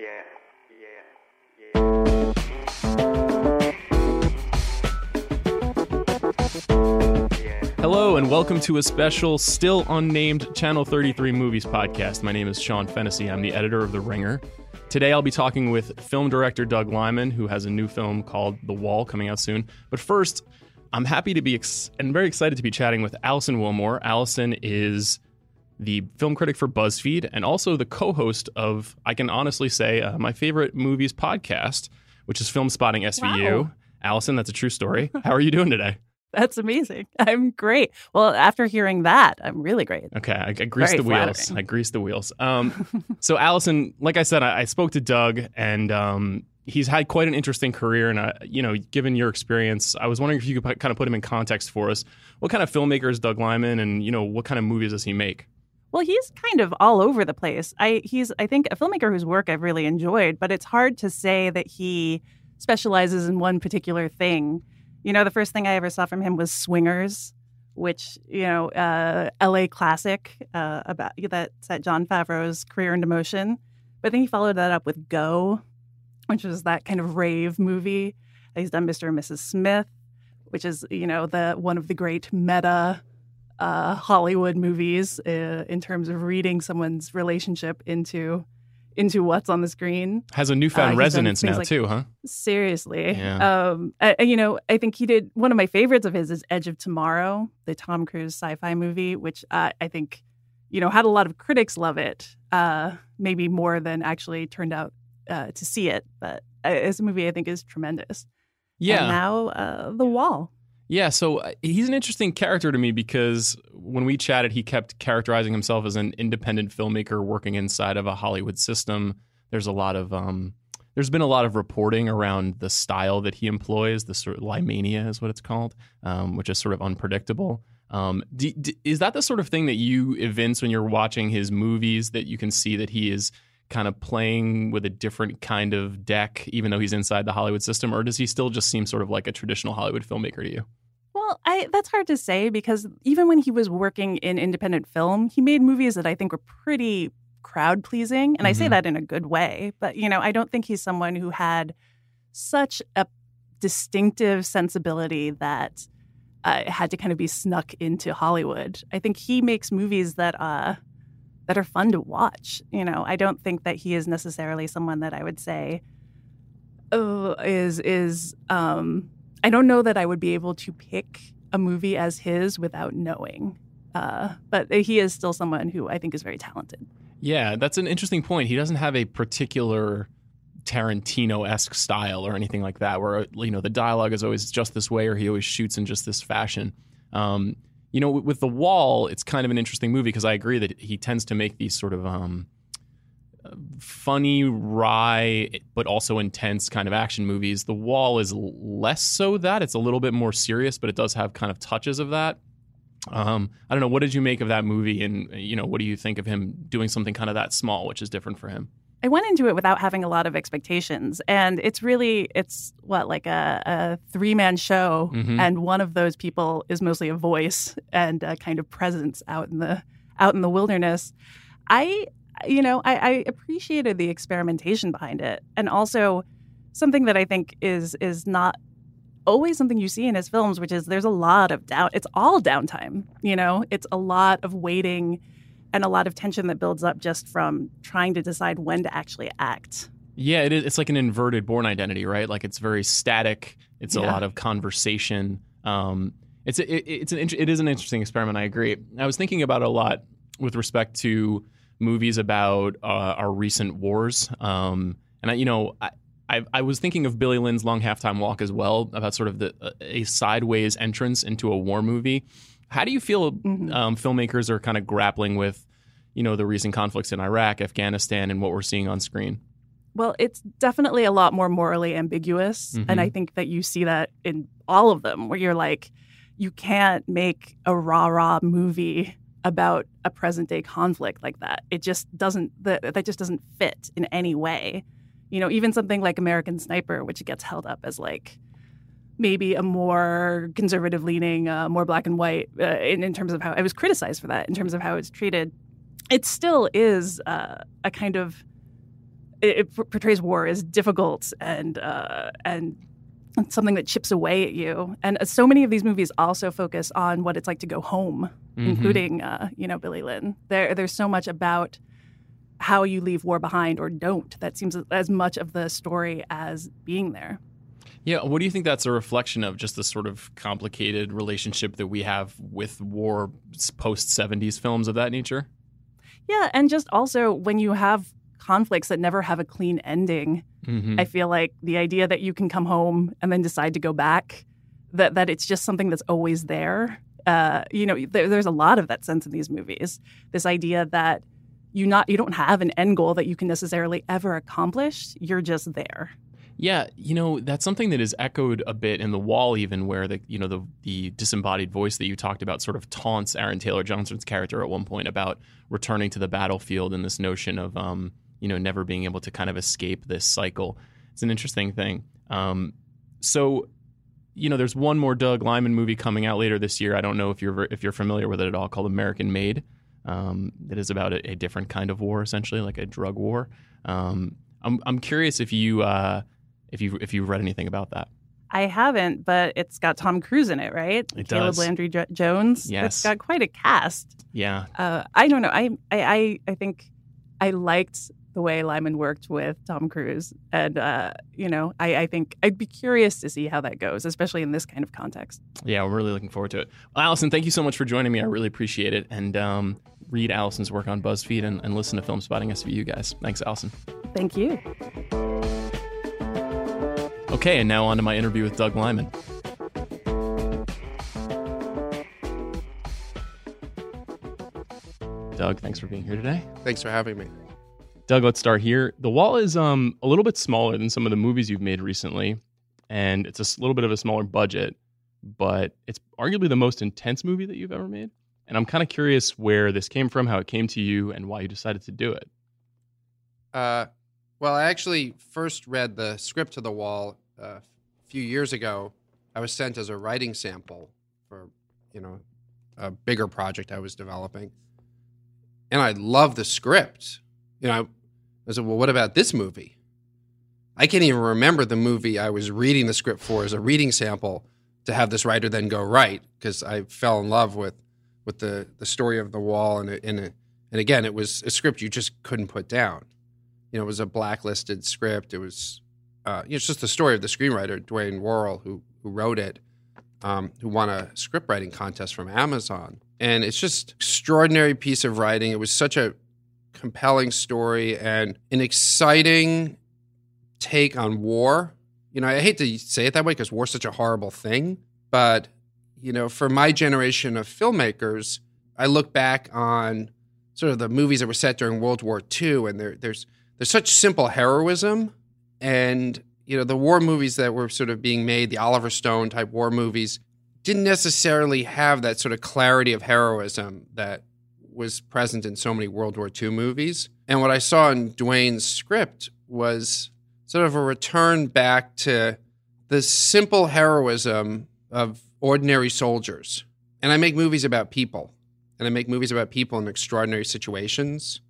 yeah. Hello, and welcome to a special, still unnamed Channel 33 Movies podcast. My name is Sean Fennessey. I'm the editor of The Ringer. Today, I'll be talking with film director Doug Liman, who has a new film called The Wall coming out soon. But first, I'm happy to be ex- and very excited to be chatting with Alison Wilmore. Alison is the film critic for BuzzFeed and also the co host of, I can honestly say, uh, my favorite movies podcast, which is Filmspotting SVU. Wow. Alison, that's a true story. How are you doing today? That's amazing. I'm great. Well, after hearing that, I'm really great. Okay, I, I greased Very the wheels. flattering. I greased the wheels. Um, so, Alison, like I said, I, I spoke to Doug, and um, he's had quite an interesting career. And uh, you know, given your experience, I was wondering if you could put, kind of put him in context for us. What kind of filmmaker is Doug Liman, and you know, what kind of movies does he make? Well, he's kind of all over the place. I he's I think a filmmaker whose work I've really enjoyed, but it's hard to say that he specializes in one particular thing. You know, the first thing I ever saw from him was Swingers, which you know, uh, L.A. classic uh, about that set Jon Favreau's career into motion. But then he followed that up with Go, which was that kind of rave movie. He's done Mr. and Mrs. Smith, which is you know the one of the great meta uh, Hollywood movies uh, in terms of reading someone's relationship into into what's on the screen. Has a Uh, newfound done resonance now like- too, huh? Seriously, Yeah. um, I, you know, I think he did one of my favorites of his is Edge of Tomorrow, the Tom Cruise sci-fi movie, which uh, I think you know had a lot of critics love it, uh, maybe more than actually turned out uh, to see it. But uh, a movie I think is tremendous. Yeah, And now uh, The Wall. Yeah, so uh, he's an interesting character to me because when we chatted, he kept characterizing himself as an independent filmmaker working inside of a Hollywood system. There's a lot of um, there's been a lot of reporting around the style that he employs. The sort of limania is what it's called, um, which is sort of unpredictable. Um, do, d is that the sort of thing that you evince when you're watching his movies? That you can see that he is kind of playing with a different kind of deck, even though he's inside the Hollywood system, or does he still just seem sort of like a traditional Hollywood filmmaker to you? Well, I that's hard to say because even when he was working in independent film, he made movies that I think were pretty crowd pleasing, and I say Mhm. that in a good way. But you know, I don't think he's someone who had such a distinctive sensibility that uh, had to kind of be snuck into Hollywood. I think he makes movies that uh, that are fun to watch. You know, I don't think that he is necessarily someone that I would say oh, is is um, I don't know that I would be able to pick a movie as his without knowing. Uh, but he is still someone who I think is very talented. Yeah, that's an interesting point. He doesn't have a particular Tarantino esque style or anything like that, where you know the dialogue is always just this way, or he always shoots in just this fashion. Um, you know, with, the Wall, it's kind of an interesting movie because I agree that he tends to make these sort of um, funny, wry, but also intense kind of action movies. The Wall is less so that it's a little bit more serious, but it does have kind of touches of that. Um, I don't know. What did you make of that movie, and you know, what do you think of him doing something kind of that small, which is different for him? I went into it without having a lot of expectations, and it's really it's what like a, a three man show, Mhm. and one of those people is mostly a voice and a kind of presence out in the out in the wilderness. I you know I, I appreciated the experimentation behind it, and also something that I think is is not always something you see in his films, which is there's a lot of down. It's all downtime. You know, it's a lot of waiting and a lot of tension that builds up just from trying to decide when to actually act. Yeah, it is. It's like an inverted Bourne Identity, right? Like it's very static. It's a lot of conversation. Um, it's a, it, it's an it is an interesting experiment. I agree. I was thinking about it a lot with respect to movies about uh, our recent wars. Um, and I, you know, I, I I was thinking of Billy Lynn's Long Halftime Walk as well about sort of the a sideways entrance into a war movie. How do you feel Mhm. um, filmmakers are kind of grappling with, you know, the recent conflicts in Iraq, Afghanistan, and what we're seeing on screen? Well, it's definitely a lot more morally ambiguous. Mhm. And I think that you see that in all of them, where you're like, you can't make a rah rah movie about a present day conflict like that. It just doesn't, that, that just doesn't fit in any way. You know, even something like American Sniper, which gets held up as like, maybe a more conservative leaning, uh, more black and white uh, in, in terms of how I was criticized for that, in terms of how it's treated. It still is uh, a kind of it, it portrays war as difficult and uh, and something that chips away at you. And uh, so many of these movies also focus on what it's like to go home, Mhm. including uh, you know Billy Lynn. There there's so much about how you leave war behind or don't that seems as much of the story as being there. Yeah, what do you think that's a reflection of? Just the sort of complicated relationship that we have with war post 70s films of that nature? Yeah, and just also when you have conflicts that never have a clean ending, Mm-hmm. I feel like the idea that you can come home and then decide to go back, that that it's just something that's always there. Uh, you know, there, there's a lot of that sense in these movies. This idea that you not you don't have an end goal that you can necessarily ever accomplish. You're just there. Yeah, you know that's something that is echoed a bit in the wall, even where the you know the the disembodied voice that you talked about sort of taunts Aaron Taylor Johnson's character at one point about returning to the battlefield and this notion of um, you know never being able to kind of escape this cycle. It's an interesting thing. Um, so you know, there's one more Doug Liman movie coming out later this year. I don't know if you're if you're familiar with it at all, called American Made. Um, about a, a different kind of war, essentially, like a drug war. Um, I'm I'm curious if you uh, if you if you read anything about that. I haven't, but it's got Tom Cruise in it, right? It Caleb does. Landry jo- Jones. Yes. it's got quite a cast. Yeah, Uh, I don't know. I, I I I think I liked the way Liman worked with Tom Cruise, and uh, you know, I, I think I'd be curious to see how that goes, especially in this kind of context. yeah, we're really looking forward to it. Well, Alison, thank you so much for joining me. I really appreciate it. And um, read Alison's work on BuzzFeed and, and listen to Filmspotting SVU, guys. Thanks, Alison. Thank you. Okay, and now on to my interview with Doug Liman. Doug, thanks for being here today. Thanks for having me. Doug, let's start here. The Wall is um, a little bit smaller than some of the movies you've made recently, and it's a little bit of a smaller budget, but it's arguably the most intense movie that you've ever made. And I'm kind of curious where this came from, how it came to you, and why you decided to do it. Uh, well, I actually first read the script to the wall a few years ago. I was sent as a writing sample for, you know, a bigger project I was developing, and I loved the script. You know, I said, "Well, what about this movie?" I can't even remember the movie I was reading the script for as a reading sample to have this writer then go write because I fell in love with with the the story of the wall and it, and it, and again it was a script you just couldn't put down. You know, it was a blacklisted script. It was uh, it's just the story of the screenwriter Dwain Worrell who who wrote it, um, who won a script writing contest from Amazon, and it's just extraordinary piece of writing. It was such a compelling story and an exciting take on war. You know, I hate to say it that way because war's such a horrible thing, but you know, for my generation of filmmakers, I look back on sort of the movies that were set during World War II, and there, there's there's such simple heroism, and you know, the war movies that were sort of being made, the Oliver Stone type war movies, didn't necessarily have that sort of clarity of heroism that was present in so many World War II movies. And what I saw in Dwain's script was sort of a return back to the simple heroism of ordinary soldiers. And I make movies about people, and I make movies about people in extraordinary situations.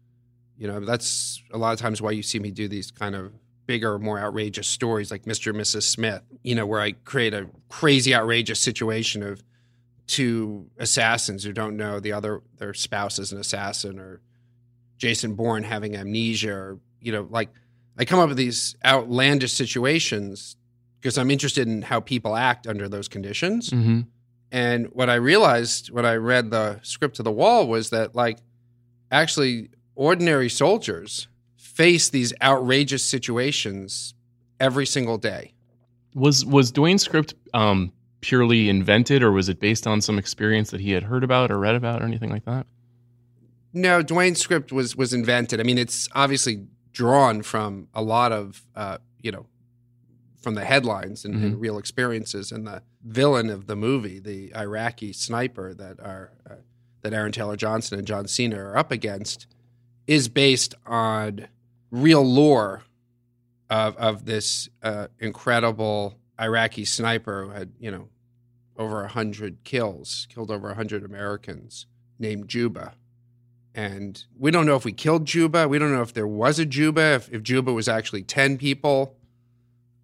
You know, that's a lot of times why you see me do these kind of bigger, more outrageous stories like Mr. and Mrs. Smith, you know, where I create a crazy, outrageous situation of two assassins who don't know the other their spouse is an assassin or Jason Bourne having amnesia or you know like I come up with these outlandish situations because I'm interested in how people act under those conditions. Mm-hmm. And what I realized when I read the script to the wall was that like actually ordinary soldiers face these outrageous situations every single day. Was was Dwain's script um, purely invented, or was it based on some experience that he had heard about or read about, or anything like that? No, Dwain's script was was invented. I mean, it's obviously drawn from a lot of uh, you know from the headlines and, and real experiences. And the villain of the movie, the Iraqi sniper that are uh, that Aaron Taylor Johnson and John Cena are up against, is based on real lore of of this uh, incredible Iraqi sniper who had you know over a hundred kills, killed over a hundred Americans, named Juba and we don't know if we killed Juba. We don't know if there was a Juba, if, if Juba was actually 10 people.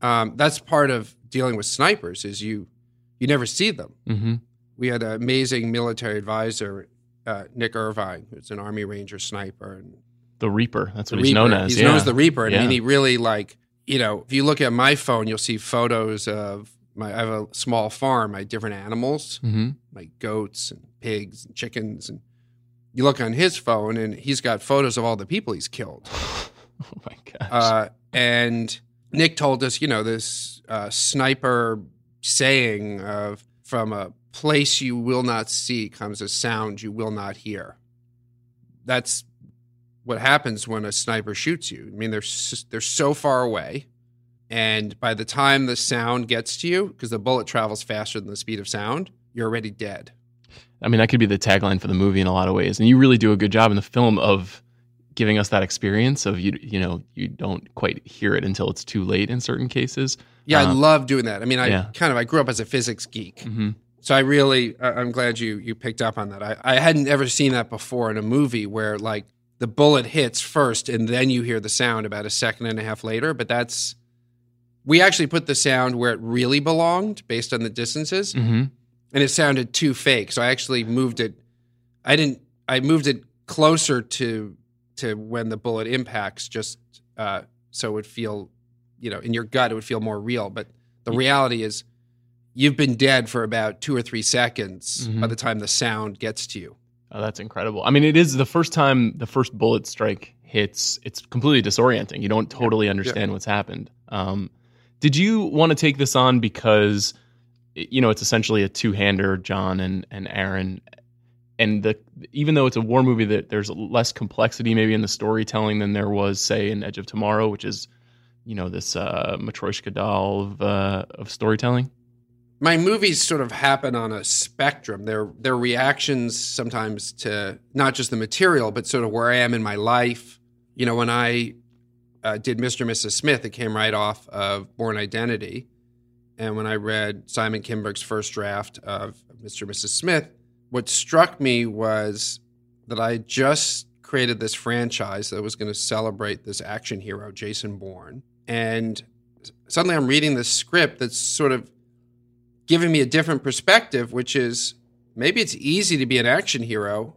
Um, that's part of dealing with snipers is you you never see them. hmm We had an amazing military advisor, uh, Nick Irving, who's an Army Ranger sniper, and The Reaper. That's the what he's Reaper. known as. He's yeah. known as the Reaper, and I mean, he really like you know, if you look at my phone, you'll see photos of my. I have a small farm, my different animals, Mhm. like goats and pigs and chickens, and you look on his phone, and he's got photos of all the people he's killed. Oh my gosh. Uh, and Nick told us, you know, this uh, sniper saying of from a place you will not see comes a sound you will not hear. That's what happens when a sniper shoots you. I mean, they're they're so far away, and by the time the sound gets to you, because the bullet travels faster than the speed of sound, you're already dead. I mean, that could be the tagline for the movie in a lot of ways. And you really do a good job in the film of giving us that experience of you you know, you don't quite hear it until it's too late in certain cases. Yeah, I Uh, love doing that. I mean, I yeah. kind of I grew up as a physics geek. hmm So I really, I'm glad you you picked up on that. I, I hadn't ever seen that before in a movie where like the bullet hits first and then you hear the sound about a second and a half later. But that's we actually put the sound where it really belonged based on the distances, hmm and it sounded too fake. So I actually moved it. I didn't. I moved it closer to to when the bullet impacts, just uh, so it would feel, you know, in your gut, it would feel more real. But the reality is, you've been dead for about two or three seconds by Mhm. the time the sound gets to you. Oh, that's incredible. I mean, it is the first time the first bullet strike hits. It's completely disorienting. You don't totally understand what's happened. Um, did you want to take this on because you know it's essentially a two-hander, John and and Aaron, and the even though it's a war movie, that there's less complexity maybe in the storytelling than there was, say, in Edge of Tomorrow, which is you know this uh, Matryoshka doll of uh, of storytelling. My movies sort of happen on a spectrum. They're they're reactions sometimes to not just the material, but sort of where I am in my life. You know, when I uh, did Mr. and Mrs. Smith, it came right off of Bourne Identity, and when I read Simon Kinberg's first draft of Mr. and Mrs. Smith, what struck me was that I just created this franchise that was going to celebrate this action hero, Jason Bourne, and suddenly I'm reading this script that's sort of giving me a different perspective, which is maybe it's easy to be an action hero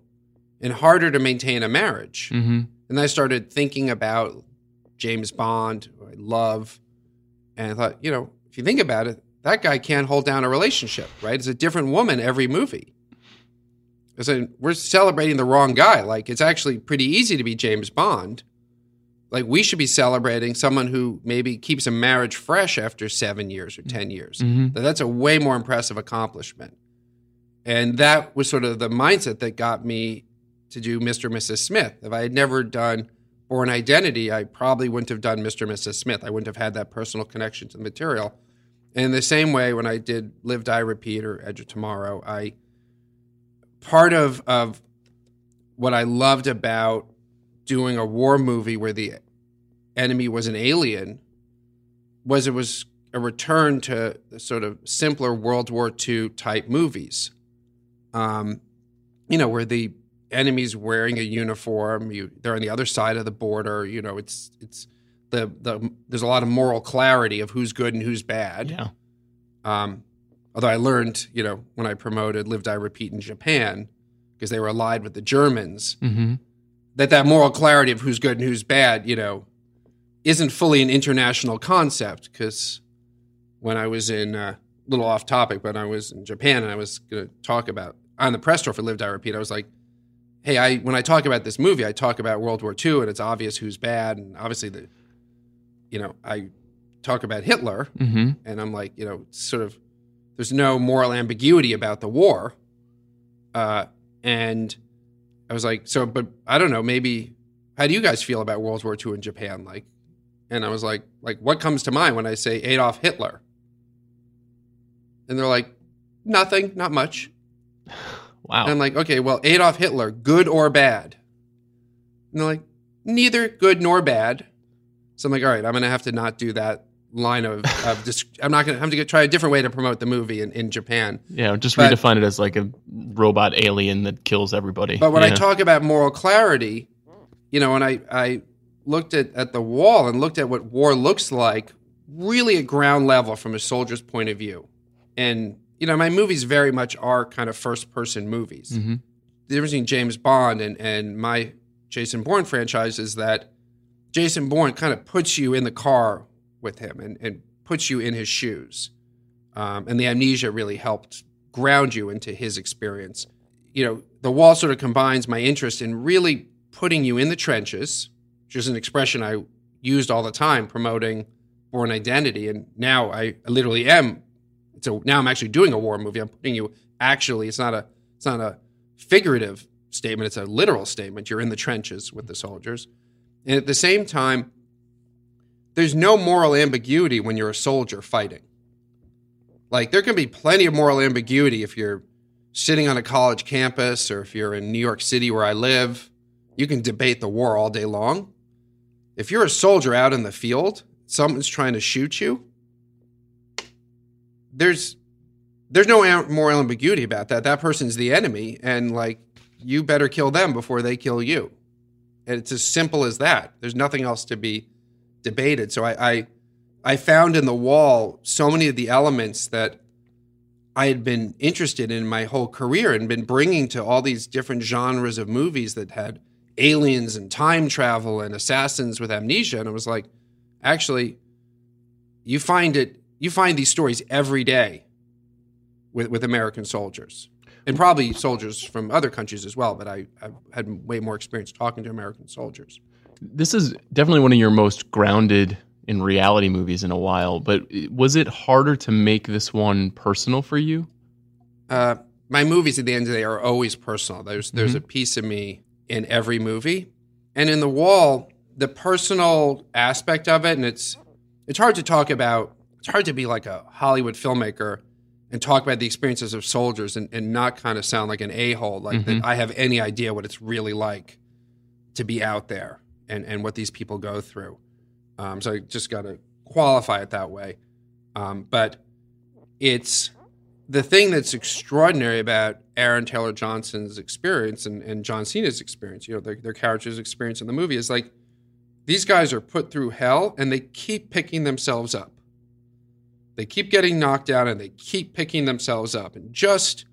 and harder to maintain a marriage. Mm-hmm. And I started thinking about James Bond, I love, and I thought, you know, if you think about it, that guy can't hold down a relationship, right? It's a different woman every movie. So we're celebrating the wrong guy. Like it's actually pretty easy to be James Bond. Like we should be celebrating someone who maybe keeps a marriage fresh after seven years or ten years. Mm-hmm. That That's a way more impressive accomplishment. And that was sort of the mindset that got me to do Mr. and Mrs. Smith. If I had never done Bourne Identity, I probably wouldn't have done Mr. and Mrs. Smith. I wouldn't have had that personal connection to the material. And in the same way, when I did Live, Die, Repeat or Edge of Tomorrow, I part of of what I loved about doing a war movie where the enemy was an alien was it was a return to sort of simpler World War II type movies. Um, you know, where the enemy's wearing a uniform, you they're on the other side of the border, you know, it's it's the the there's a lot of moral clarity of who's good and who's bad. Yeah. Um, although I learned, you know, when I promoted Live Die Repeat in Japan, because they were allied with the Germans, Mm-hmm. That that moral clarity of who's good and who's bad, you know, isn't fully an international concept. Because when I was in a little off topic, but I was in Japan and I was going to talk about on the press tour for Live Die Repeat, I was like, hey, I when I talk about this movie, I talk about World War II, and it's obvious who's bad, and obviously the, you know, I talk about Hitler, Mm-hmm. and I'm like, you know, sort of, there's no moral ambiguity about the war. Uh, and I was like, so, but I don't know, maybe, how do you guys feel about World War II in Japan? Like, and I was like, like, what comes to mind when I say Adolf Hitler? And they're like, nothing, not much. Wow. And I'm like, okay, well, Adolf Hitler, good or bad? And they're like, neither good nor bad. So I'm like, all right, I'm going to have to not do that line of, of dis- I'm not going to, I'm going to try a different way to promote the movie in, in Japan. Yeah, just But- redefine it as like a robot alien that kills everybody. But when I talk about moral clarity, you know, when I, I looked at, at the wall and looked at what war looks like, really at ground level from a soldier's point of view. And, you know, my movies very much are kind of first person movies. Mhm. The difference between James Bond and, and my Jason Bourne franchise is that Jason Bourne kind of puts you in the car with him and, and puts you in his shoes. Um, and the amnesia really helped ground you into his experience. You know, the wall sort of combines my interest in really putting you in the trenches, which is an expression I used all the time promoting Bourne Identity. And now I literally am. So now I'm actually doing a war movie. I'm putting you actually. It's not a. It's not a figurative statement. It's a literal statement. You're in the trenches with the soldiers, and at the same time, there's no moral ambiguity when you're a soldier fighting. Like there can be plenty of moral ambiguity if you're sitting on a college campus or if you're in New York City where I live. You can debate the war all day long. If you're a soldier out in the field, someone's trying to shoot you. There's there's no moral ambiguity about that. That person's the enemy, and like you better kill them before they kill you. And it's as simple as that. There's nothing else to be debated. So I, I I found in the wall so many of the elements that I had been interested in my whole career and been bringing to all these different genres of movies that had aliens and time travel and assassins with amnesia. And I was like, actually, you find it, you find these stories every day with, with American soldiers and probably soldiers from other countries as well. But I, I've had way more experience talking to American soldiers. This is definitely one of your most grounded in reality movies in a while, but was it harder to make this one personal for you? uh, my movies at the end of the day are always personal. There's there's a piece of me in every movie, and in the wall, the personal aspect of it, and it's it's hard to talk about. It's hard to be like a Hollywood filmmaker and talk about the experiences of soldiers and, and not kind of sound like an a hole, like that I have any idea what it's really like to be out there and and what these people go through. Um, so I just got to qualify it that way. Um, but it's the thing that's extraordinary about Aaron Taylor Johnson's experience and, and John Cena's experience, you know, their, their characters' experience in the movie is like these guys are put through hell and they keep picking themselves up. They keep getting knocked down and they keep picking themselves up. And just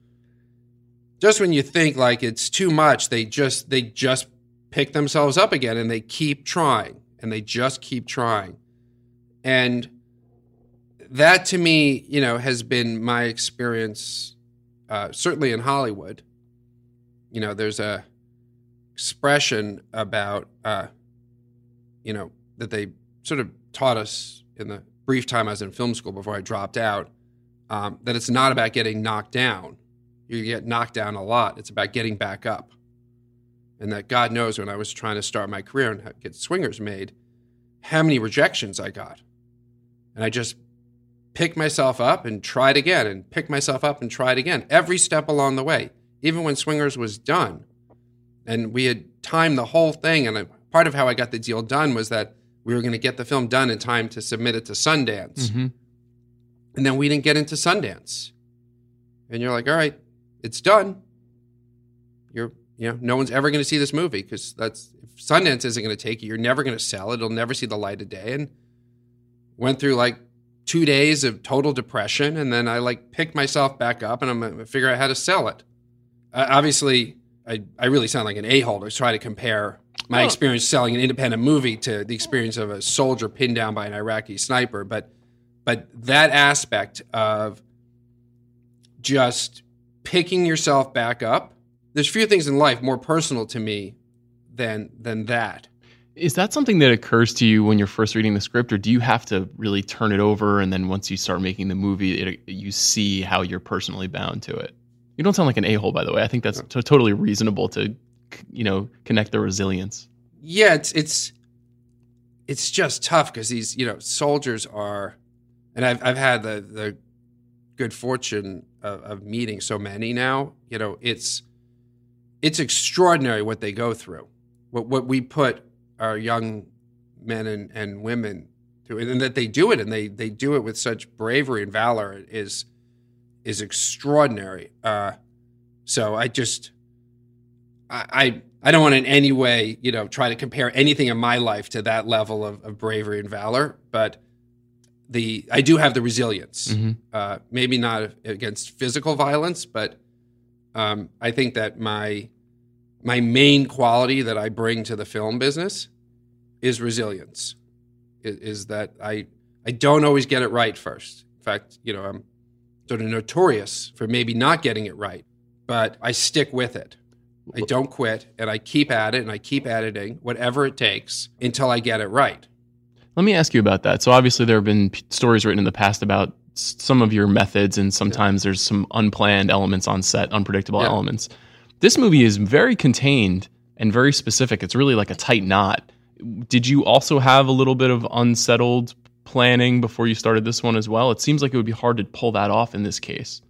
just when you think like it's too much, they just they just pick themselves up again and they keep trying and they just keep trying. And that to me, you know, has been my experience, uh, certainly in Hollywood. You know, there's a expression about, uh, you know, that they sort of taught us in the brief time I was in film school before I dropped out, um, that it's not about getting knocked down. You get knocked down a lot. It's about getting back up. And that God knows when I was trying to start my career and get swingers made, how many rejections I got. And I just picked myself up and tried again and picked myself up and tried again every step along the way, even when Swingers was done. And we had timed the whole thing. And I, part of how I got the deal done was that we were going to get the film done in time to submit it to Sundance. Mm-hmm. And then we didn't get into Sundance. And you're like, all right, it's done. You're, you know, no one's ever going to see this movie because that's, if Sundance isn't going to take it, you're never going to sell it. It'll never see the light of day. And went through like two days of total depression. And then I like picked myself back up and I'm going to figure out how to sell it. Uh, obviously, I, I really sound like an a hole to try to compare my Oh. experience selling an independent movie to the experience of a soldier pinned down by an Iraqi sniper. But but that aspect of just picking yourself back up, there's few things in life more personal to me than than that. Is that something that occurs to you when you're first reading the script, or do you have to really turn it over and then once you start making the movie, it, you see how you're personally bound to it? You don't sound like an a hole, by the way. I think that's t- totally reasonable to, you know, connect the resilience. yeah, it's it's it's just tough because these you know soldiers are, and I've I've had the the good fortune of, of meeting so many now. You know, it's it's extraordinary what they go through. What what we put our young men and, and women through, and that they do it, and they they do it with such bravery and valor is is extraordinary. Uh, so I just I, I I don't want in any way you know try to compare anything in my life to that level of, of bravery and valor, but the I do have the resilience. Mhm. Uh, maybe not against physical violence, but um, I think that my my main quality that I bring to the film business is resilience. Is, is that I I don't always get it right first. In fact, you know I'm sort of notorious for maybe not getting it right, but I stick with it. I don't quit, and I keep at it, and I keep editing whatever it takes until I get it right. Let me ask you about that. So obviously there have been p- stories written in the past about some of your methods, and sometimes there's some unplanned elements on set, unpredictable Yeah. elements. This movie is very contained and very specific. It's really like a tight knot. Did you also have a little bit of unsettled planning before you started this one as well? It seems like it would be hard to pull that off in this case.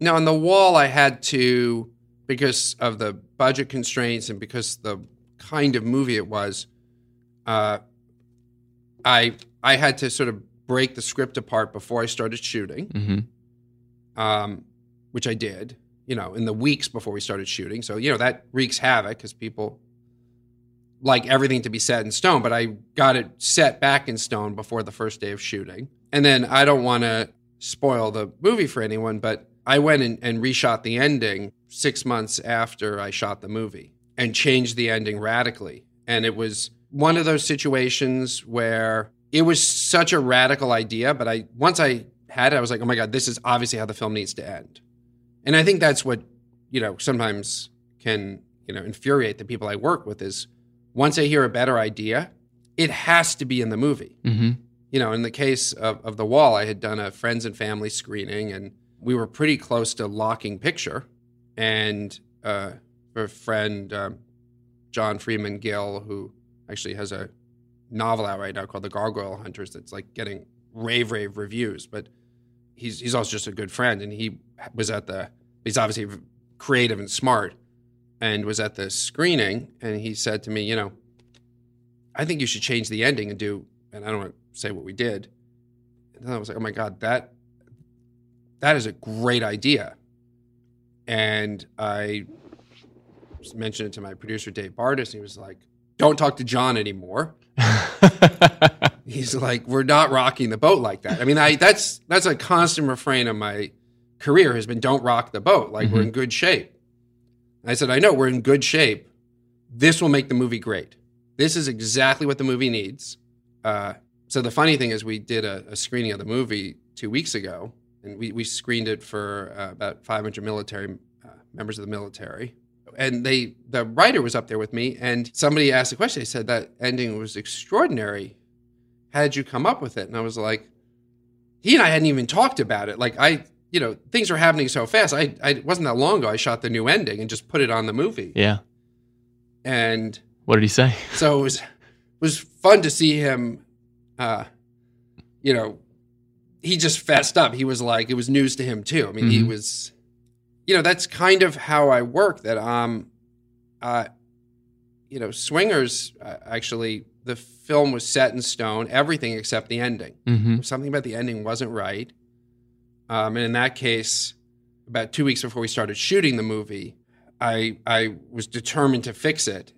Now, on the wall, I had to, because of the budget constraints and because the kind of movie it was, uh, I I had to sort of break the script apart before I started shooting, hmm um, which I did. You know, in the weeks before we started shooting, so you know that wreaks havoc because people like everything to be set in stone. But I got it set back in stone before the first day of shooting, and then I don't want to spoil the movie for anyone, but I went and, and reshot the ending six months after I shot the movie and changed the ending radically. And it was one of those situations where it was such a radical idea, but I once I had it, I was like, oh my God, this is obviously how the film needs to end. And I think that's what, you know, sometimes can, you know, infuriate the people I work with is once I hear a better idea, it has to be in the movie hmm you know, in the case of, of The Wall, I had done a friends and family screening, and we were pretty close to locking picture. And uh, a friend, um, John Freeman Gill, who actually has a novel out right now called The Gargoyle Hunters that's like getting rave, rave reviews. But he's, he's also just a good friend, and he was at the, he's obviously creative and smart, and was at the screening, and he said to me, you know, I think you should change the ending and do, and I don't want to say what we did. And I was like, oh my God, that that is a great idea. And I mentioned it to my producer, Dave Bartis, and he was like, don't talk to John anymore. He's like, we're not rocking the boat like that. I mean, I that's that's a constant refrain of my career has been don't rock the boat. Like we're in good shape. And I said, I know we're in good shape. This will make the movie great. This is exactly what the movie needs. Uh, so the funny thing is, we did a, a screening of the movie two weeks ago, and we, we screened it for uh, about 500 military uh, members of the military. And they, the writer was up there with me, and somebody asked a question. They said that ending was extraordinary. How did you come up with it? And I was like, he and I hadn't even talked about it. Like I, you know, things are happening so fast. I, I it wasn't that long ago. I shot the new ending and just put it on the movie. yeah. And What did he say? so it was was fun to see him uh you know he just fessed up he was like it was news to him too i mean he Mhm. was you know that's kind of how i work that um uh you know swingers uh, actually the film was set in stone everything except the ending hmm something about the ending wasn't right um and in that case about two weeks before we started shooting the movie i i was determined to fix it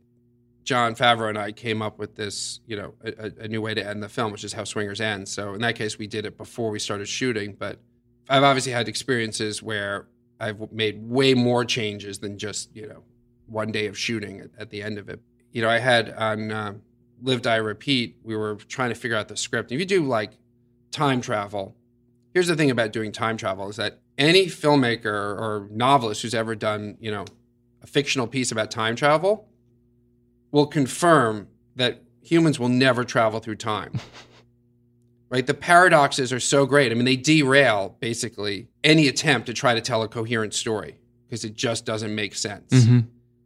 Jon Favreau and I came up with this, you know, a, a- a new way to end the film, which is how Swingers ends. So in that case, we did it before we started shooting. But I've obviously had experiences where I've made way more changes than just, you know, one day of shooting at, at the end of it. You know, I had on uh, Live Die Repeat, we were trying to figure out the script. If you do like time travel, here's the thing about doing time travel is that any filmmaker or novelist who's ever done, you know, a fictional piece about time travel will confirm that humans will never travel through time. right? The paradoxes are so great. I mean, they derail basically any attempt to try to tell a coherent story because it just doesn't make sense. hmm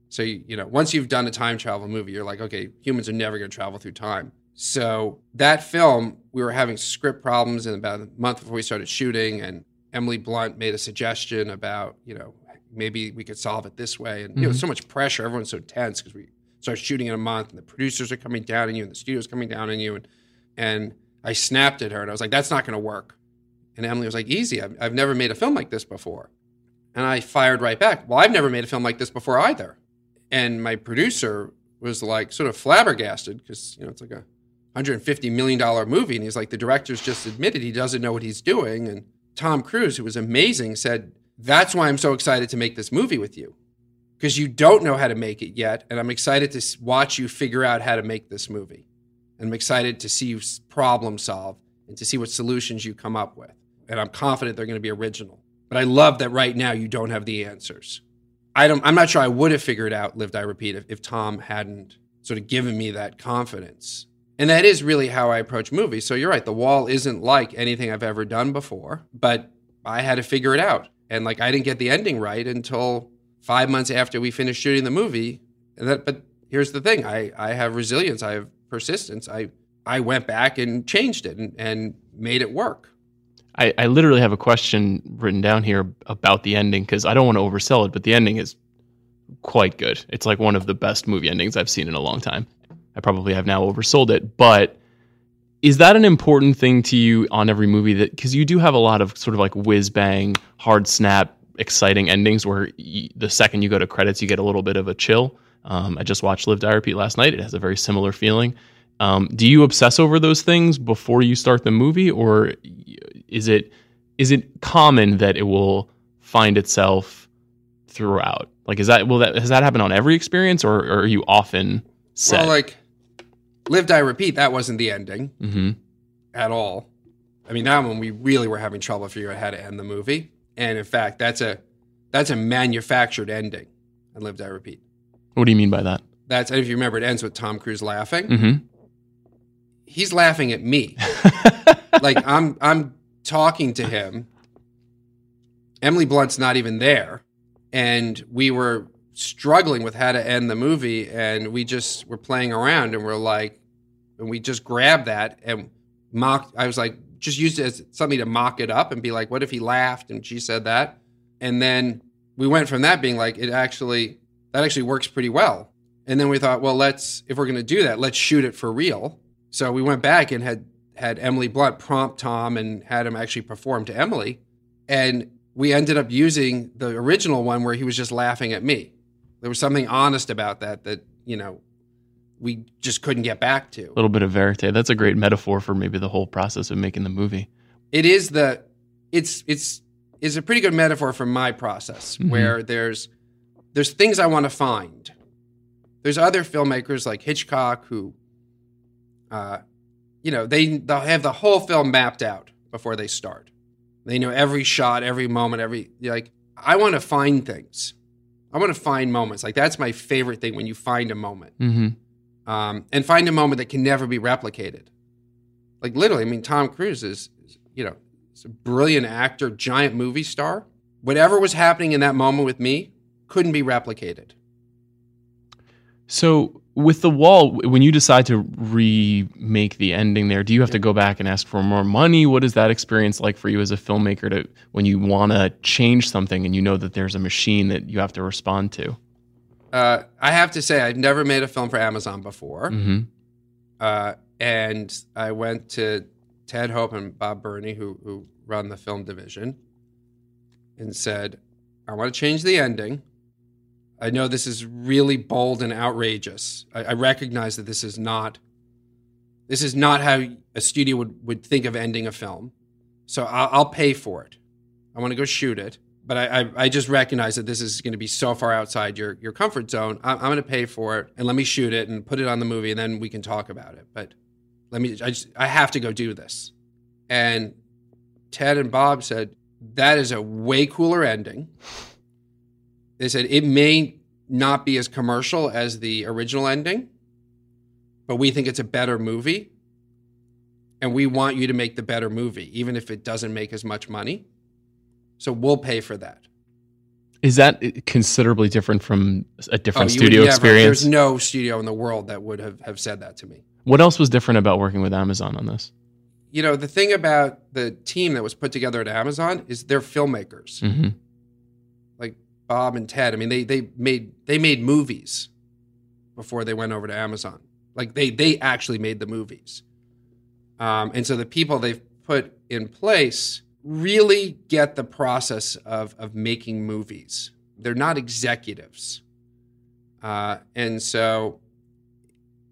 So, you, you know, once you've done a time travel movie, you're like, okay, humans are never going to travel through time. So, that film, we were having script problems in about a month before we started shooting, and Emily Blunt made a suggestion about, you know, maybe we could solve it this way. And, you know, Mhm. so much pressure. Everyone's so tense because we start shooting in a month, and the producers are coming down on you, and the studio's coming down on you. And, and I snapped at her and I was like, that's not going to work. And Emily was like, easy. I've, I've never made a film like this before. And I fired right back, well, I've never made a film like this before either. And my producer was like sort of flabbergasted because, you know, it's like a $150 million movie. And he's like, the director's just admitted he doesn't know what he's doing. And Tom Cruise, who was amazing, said, that's why I'm so excited to make this movie with you because you don't know how to make it yet. And I'm excited to watch you figure out how to make this movie. And I'm excited to see you problem solve and to see what solutions you come up with. And I'm confident they're going to be original. But I love that right now you don't have the answers. I don't, I'm not sure I would have figured out Live Die Repeat if, if Tom hadn't sort of given me that confidence. And that is really how I approach movies. So you're right, The Wall isn't like anything I've ever done before, but I had to figure it out. And like I didn't get the ending right until five months after we finished shooting the movie. And that, but here's the thing: I I have resilience, I have persistence. I I went back and changed it and, and made it work. I, I literally have a question written down here about the ending because I don't want to oversell it, but the ending is quite good. It's like one of the best movie endings I've seen in a long time. I probably have now oversold it, but is that an important thing to you on every movie that because you do have a lot of sort of like whiz bang, hard snap, exciting endings where y- the second you go to credits, you get a little bit of a chill. Um, I just watched Live Die Repeat last night. It has a very similar feeling. Um, do you obsess over those things before you start the movie, or is it is it common that it will find itself throughout? Like, is that will that has that happened on every experience, or, or are you often set? Well, like Live Die Repeat, that wasn't the ending hmm at all. I mean, that one we really were having trouble figuring out how to end the movie. And in fact, that's a that's a manufactured ending. And Live Die Repeat. What do you mean by that? That's and if you remember, it ends with Tom Cruise laughing. hmm He's laughing at me. like I'm I'm talking to him. Emily Blunt's not even there. And we were struggling with how to end the movie and we just were playing around and we're like and we just grabbed that and mocked I was like just used it as something to mock it up and be like, what if he laughed and she said that? And then we went from that being like it actually that actually works pretty well. And then we thought, well, let's if we're gonna do that, let's shoot it for real. So we went back and had had Emily Blunt prompt Tom and had him actually perform to Emily. And we ended up using the original one where he was just laughing at me. There was something honest about that that, you know, we just couldn't get back to. A little bit of verite. That's a great metaphor for maybe the whole process of making the movie. It is the it's it's is a pretty good metaphor for my process Mhm. where there's there's things I want to find. There's other filmmakers like Hitchcock who uh you know, they they'll have the whole film mapped out before they start. They know every shot, every moment, every like I want to find things. I want to find moments. Like that's my favorite thing when you find a moment. hmm Um, and find a moment that can never be replicated. Like literally, I mean, Tom Cruise is, is, you know, is a brilliant actor, giant movie star. Whatever was happening in that moment with me couldn't be replicated. So with the wall, when you decide to remake the ending there, do you have to go back and ask for more money? What is that experience like for you as a filmmaker to when you want to change something and you know that there's a machine that you have to respond to? Uh, I have to say, I've never made a film for Amazon before. hmm Uh, and I went to Ted Hope and Bob Berney, who, who run the film division, and said, I want to change the ending. I know this is really bold and outrageous. I, I recognize that this is not this is not how a studio would, would think of ending a film. So I'll, I'll pay for it. I want to go shoot it, but I, I, I just recognize that this is going to be so far outside your your comfort zone. I'm, I'm going to pay for it and let me shoot it and put it on the movie, and then we can talk about it. But let me, I just I have to go do this. And Ted and Bob said that is a way cooler ending. They said it may not be as commercial as the original ending, but we think it's a better movie. And we want you to make the better movie, even if it doesn't make as much money. So we'll pay for that. Is that considerably different from a different Oh, studio never- experience? There's no studio in the world that would have, have said that to me. What else was different about working with Amazon on this? You know, the thing about the team that was put together at Amazon is they're filmmakers. hmm like Bob and Ted. I mean, they they made they made movies before they went over to Amazon. Like they they actually made the movies. Um, and so the people they've put in place really get the process of, of making movies. They're not executives. Uh, and so,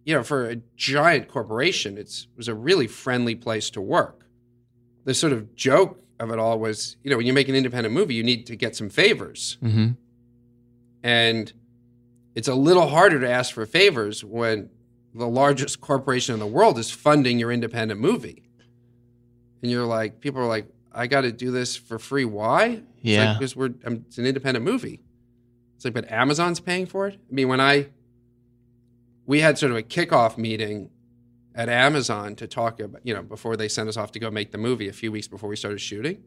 you know, for a giant corporation, it's, it was a really friendly place to work. The sort of joke of it all was, you know, when you make an independent movie, you need to get some favors. Mm-hmm. And it's a little harder to ask for favors when the largest corporation in the world is funding your independent movie. And you're like, people are like, I got to do this for free. Why? It's Yeah. like, because we're um, it's an independent movie. It's like, but Amazon's paying for it. I mean, when I we had sort of a kickoff meeting at Amazon to talk about, you know, before they sent us off to go make the movie a few weeks before we started shooting.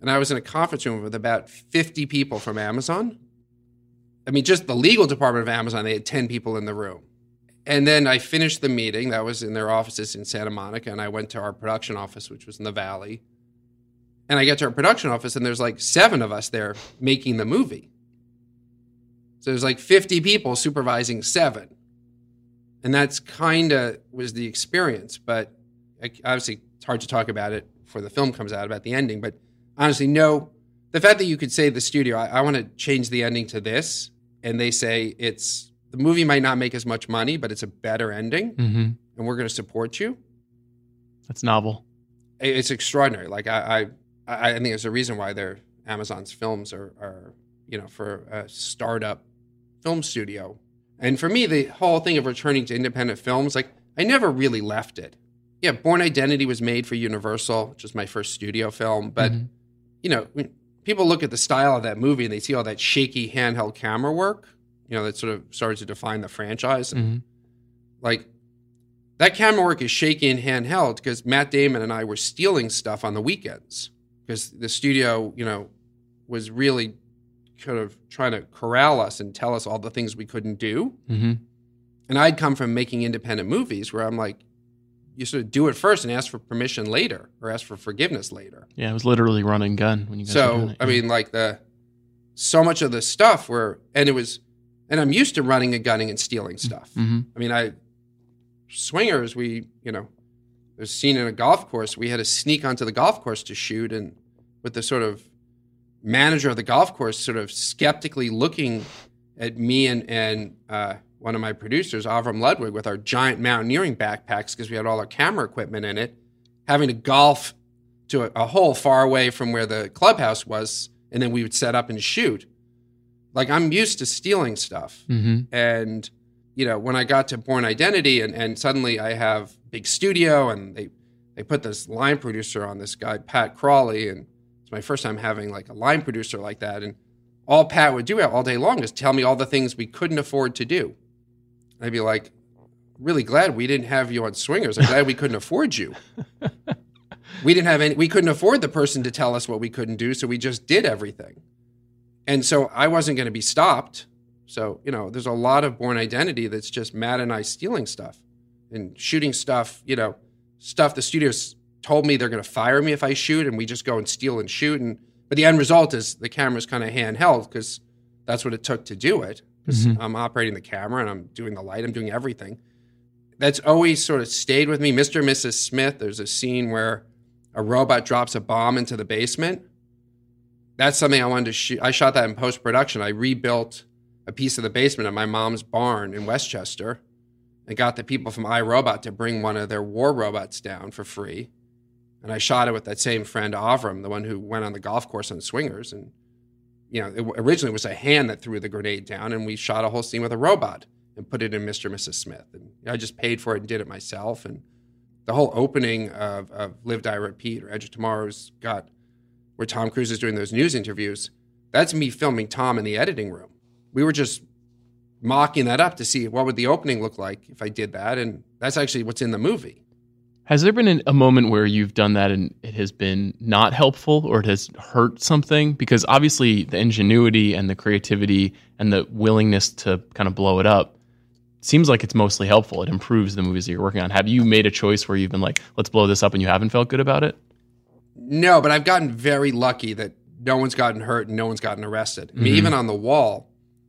And I was in a conference room with about 50 people from Amazon. I mean, just the legal department of Amazon, they had 10 people in the room. And then I finished the meeting. That was in their offices in Santa Monica. And I went to our production office, which was in the Valley. And I get to our production office, and there's like seven of us there making the movie. So there's like 50 people supervising seven. And that's kind of was the experience. But obviously, it's hard to talk about it before the film comes out about the ending. But honestly, no. The fact that you could say the studio, I, I want to change the ending to this, and they say it's the movie might not make as much money, but it's a better ending, Mm-hmm. and we're going to support you. That's novel. It's extraordinary. Like I, I, I think there's a reason why they're Amazon's films are, are, you know, for a startup film studio. And for me, the whole thing of returning to independent films, like I never really left it. Yeah, Bourne Identity was made for Universal, which was my first studio film. But Mhm. you know, when people look at the style of that movie and they see all that shaky handheld camera work, you know, that sort of started to define the franchise. Mhm. Like that camera work is shaky and handheld because Matt Damon and I were stealing stuff on the weekends because the studio, you know, was really kind of trying to corral us and tell us all the things we couldn't do. Mhm. And I'd come from making independent movies where I'm like, you sort of do it first and ask for permission later or ask for forgiveness later. Yeah, it was literally run and gun when you guys were doing So it. I Yeah. mean, like the so much of the stuff where, and it was, and I'm used to running and gunning and stealing stuff. Mhm. I mean, I swingers. We, you know, there's a scene in a golf course. We had to sneak onto the golf course to shoot, and with the sort of manager of the golf course sort of skeptically looking at me and and uh, one of my producers, Avram Ludwig, with our giant mountaineering backpacks because we had all our camera equipment in it, having to golf to a, a hole far away from where the clubhouse was, and then we would set up and shoot. Like I'm used to stealing stuff, Mhm. and you know when I got to Bourne Identity, and, and suddenly I have big studio, and they they put this line producer on this guy Pat Crawley, and my first time having like a line producer like that, and all Pat would do all day long is tell me all the things we couldn't afford to do. I'd be like, really glad we didn't have you on Swingers. I'm glad we couldn't afford you. we didn't have any. We couldn't afford the person to tell us what we couldn't do, so we just did everything. And so I wasn't going to be stopped. So you know, there's a lot of Bourne Identity that's just Matt and I stealing stuff and shooting stuff. You know, stuff the studios told me they're going to fire me if I shoot, and we just go and steal and shoot. And but the end result is the camera's kind of handheld because that's what it took to do it. Because Mhm. I'm operating the camera and I'm doing the light, I'm doing everything. That's always sort of stayed with me. Mr. and Mrs. Smith, there's a scene where a robot drops a bomb into the basement. That's something I wanted to shoot. I shot that in post production. I rebuilt a piece of the basement at my mom's barn in Westchester and got the people from iRobot to bring one of their war robots down for free. And I shot it with that same friend Avram, the one who went on the golf course on swingers. And you know, it originally was a hand that threw the grenade down, and we shot a whole scene with a robot and put it in Mr. and Mrs. Smith. And I just paid for it and did it myself. And the whole opening of, of Live, Die, Repeat or Edge of Tomorrow's got where Tom Cruise is doing those news interviews. That's me filming Tom in the editing room. We were just mocking that up to see what would the opening look like if I did that, and that's actually what's in the movie. Has there been a moment where you've done that and it has been not helpful or it has hurt something? Because obviously the ingenuity and the creativity and the willingness to kind of blow it up seems like it's mostly helpful. It improves the movies that you're working on. Have you made a choice where you've been like, let's blow this up and you haven't felt good about it? No, but I've gotten very lucky that no one's gotten hurt and no one's gotten arrested. I mean, Mhm. even on the wall,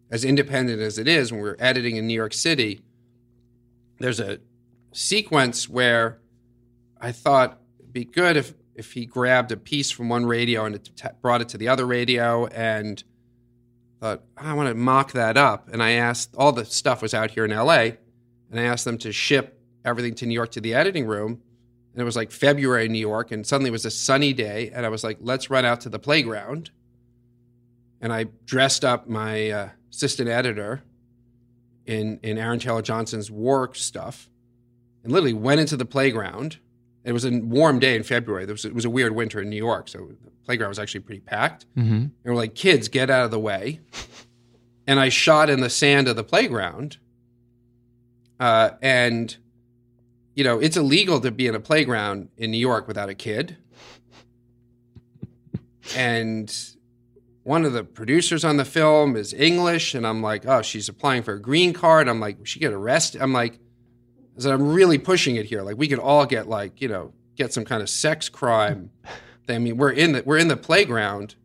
as independent as it is, when we're editing in New York City, there's a sequence where I thought it'd be good if if he grabbed a piece from one radio and it brought it to the other radio and thought I want to mock that up. And I asked all the stuff was out here in L.A. and I asked them to ship everything to New York to the editing room. And it was like February in New York, and suddenly it was a sunny day, and I was like, "Let's run out to the playground." And I dressed up my uh, assistant editor in in Aaron Taylor Johnson's work stuff, and literally went into the playground. It was a warm day in February. There was, it was a weird winter in New York, so the playground was actually pretty packed. Mm-hmm. And we're like, kids, get out of the way. And I shot in the sand of the playground. Uh, and, you know, it's illegal to be in a playground in New York without a kid. And one of the producers on the film is English. And I'm like, oh, she's applying for a green card. I'm like, she get arrested. I'm like, I said, I'm really pushing it here. Like, we could all get, like, you know, get some kind of sex crime. I mean, we're in the we're in the playground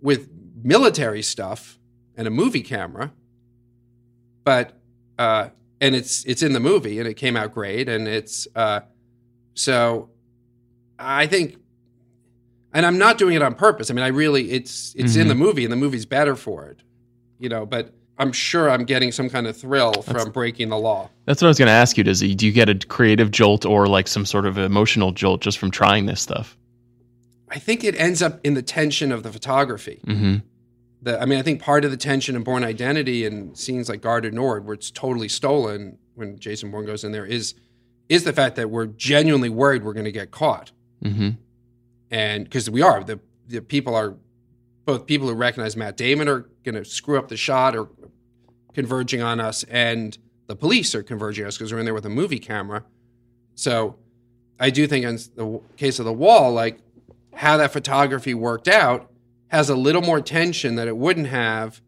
with military stuff and a movie camera, but uh, and it's it's in the movie and it came out great and it's uh, so I think, and I'm not doing it on purpose. I mean, I really it's it's in Mhm. the movie and the movie's better for it, you know. But I'm sure I'm getting some kind of thrill That's- from breaking the law. That's what I was going to ask you. Does do you get a creative jolt or like some sort of emotional jolt just from trying this stuff? I think it ends up in the tension of the photography. Mm-hmm. the I mean, I think part of the tension in Bourne Identity and scenes like Gare du Nord, where it's totally stolen when Jason Bourne goes in there, is is the fact that we're genuinely worried we're going to get caught, Mm-hmm. and because we are, the the people are both people who recognize Matt Damon are going to screw up the shot or converging on us, and the police are converging on us because we're in there with a movie camera. So, I do think in the case of the wall, like how that photography worked out has a little more tension that it wouldn't have,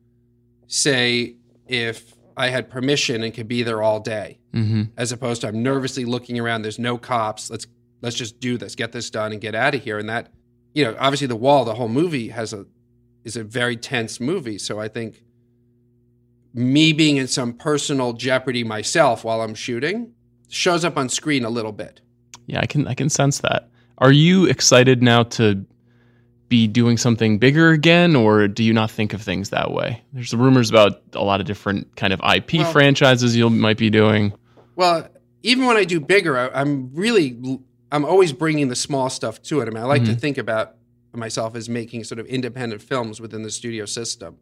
say, if I had permission and could be there all day, Mm-hmm. as opposed to I'm nervously looking around. There's no cops. Let's let's just do this, get this done, and get out of here. And that, you know, obviously the wall, the whole movie has a is a very tense movie. So I think me being in some personal jeopardy myself while I'm shooting shows up on screen a little bit. Yeah, I can I can sense that. Are you excited now to be doing something bigger again, or do you not think of things that way? There's rumors about a lot of different kind of IP Well- franchises you might be doing. Well, even when I do bigger, I, I'm really, I'm always bringing the small stuff to it. I mean, I like to Mhm. think about myself as making sort of independent films within the studio system.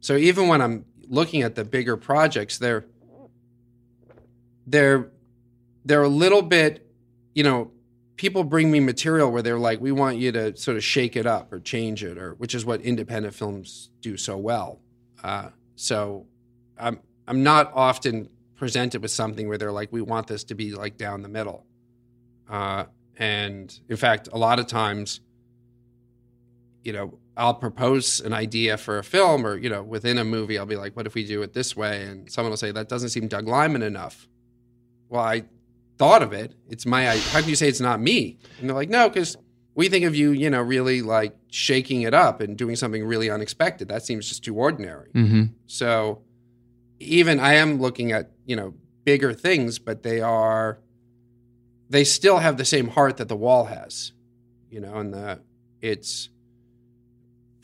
So even when I'm looking at the bigger projects, they're, they're, they're a little bit, you know, people bring me material where they're like, we want you to sort of shake it up or change it, or which is what independent films do so well. Uh, so I'm, I'm not often presented with something where they're like, we want this to be like down the middle. Uh, and in fact, a lot of times, you know, I'll propose an idea for a film or, you know, within a movie, I'll be like, what if we do it this way? And someone will say, that doesn't seem Doug Liman enough. Well, I thought of it. It's my, I- how can you say it's not me? And they're like, no, because we think of you, you know, really like shaking it up and doing something really unexpected. That seems just too ordinary. Mm-hmm. So even I am looking at, you know, bigger things, but they are they still have the same heart that the wall has. You know, and the it's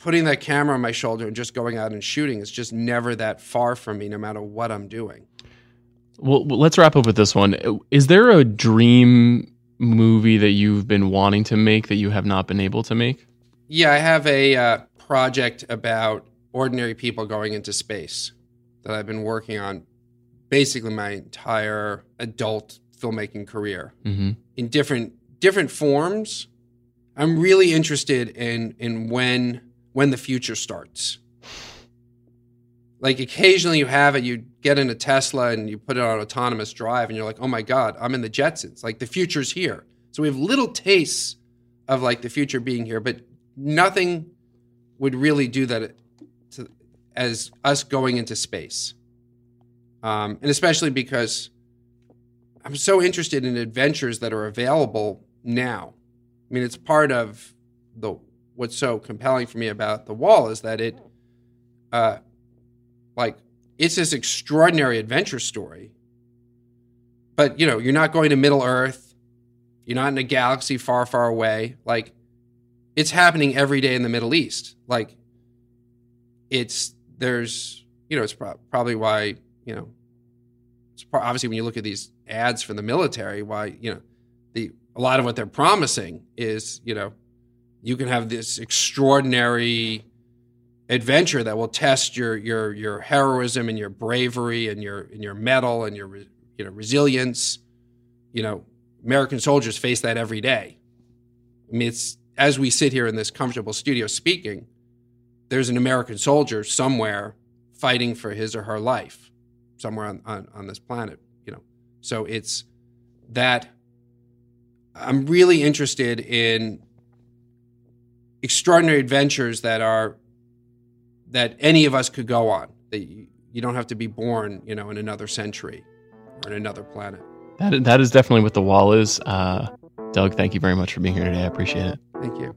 putting that camera on my shoulder and just going out and shooting is just never that far from me no matter what I'm doing. Well, let's wrap up with this one. Is there a dream movie that you've been wanting to make that you have not been able to make? Yeah, I have a uh, project about ordinary people going into space that I've been working on basically my entire adult filmmaking career. Mm-hmm. in different different forms. I'm really interested in in when when the future starts. Like occasionally you have it, you get in a Tesla and you put it on autonomous drive and you're like, "Oh my god, I'm in the Jetsons." Like the future's here. So we have little tastes of like the future being here, but nothing would really do that to, as us going into space. Um, and especially because I'm so interested in adventures that are available now. I mean, it's part of the what's so compelling for me about the wall is that it, uh, like, it's this extraordinary adventure story. But you know, you're not going to Middle Earth. You're not in a galaxy far, far away. Like it's happening every day in the Middle East. Like it's there's you know it's pro- probably why you know it's pro- obviously when you look at these ads for the military, why you know the a lot of what they're promising is you know you can have this extraordinary adventure that will test your your your heroism and your bravery and your and your mettle and your you know resilience. You know, American soldiers face that every day. I mean, it's as we sit here in this comfortable studio speaking, there's an American soldier somewhere fighting for his or her life, somewhere on, on, on this planet. You know, so it's that I'm really interested in extraordinary adventures that are that any of us could go on. That you, you don't have to be born, you know, in another century or in another planet. That that is definitely what the wall is. Uh, Doug, thank you very much for being here today. I appreciate it. Thank you.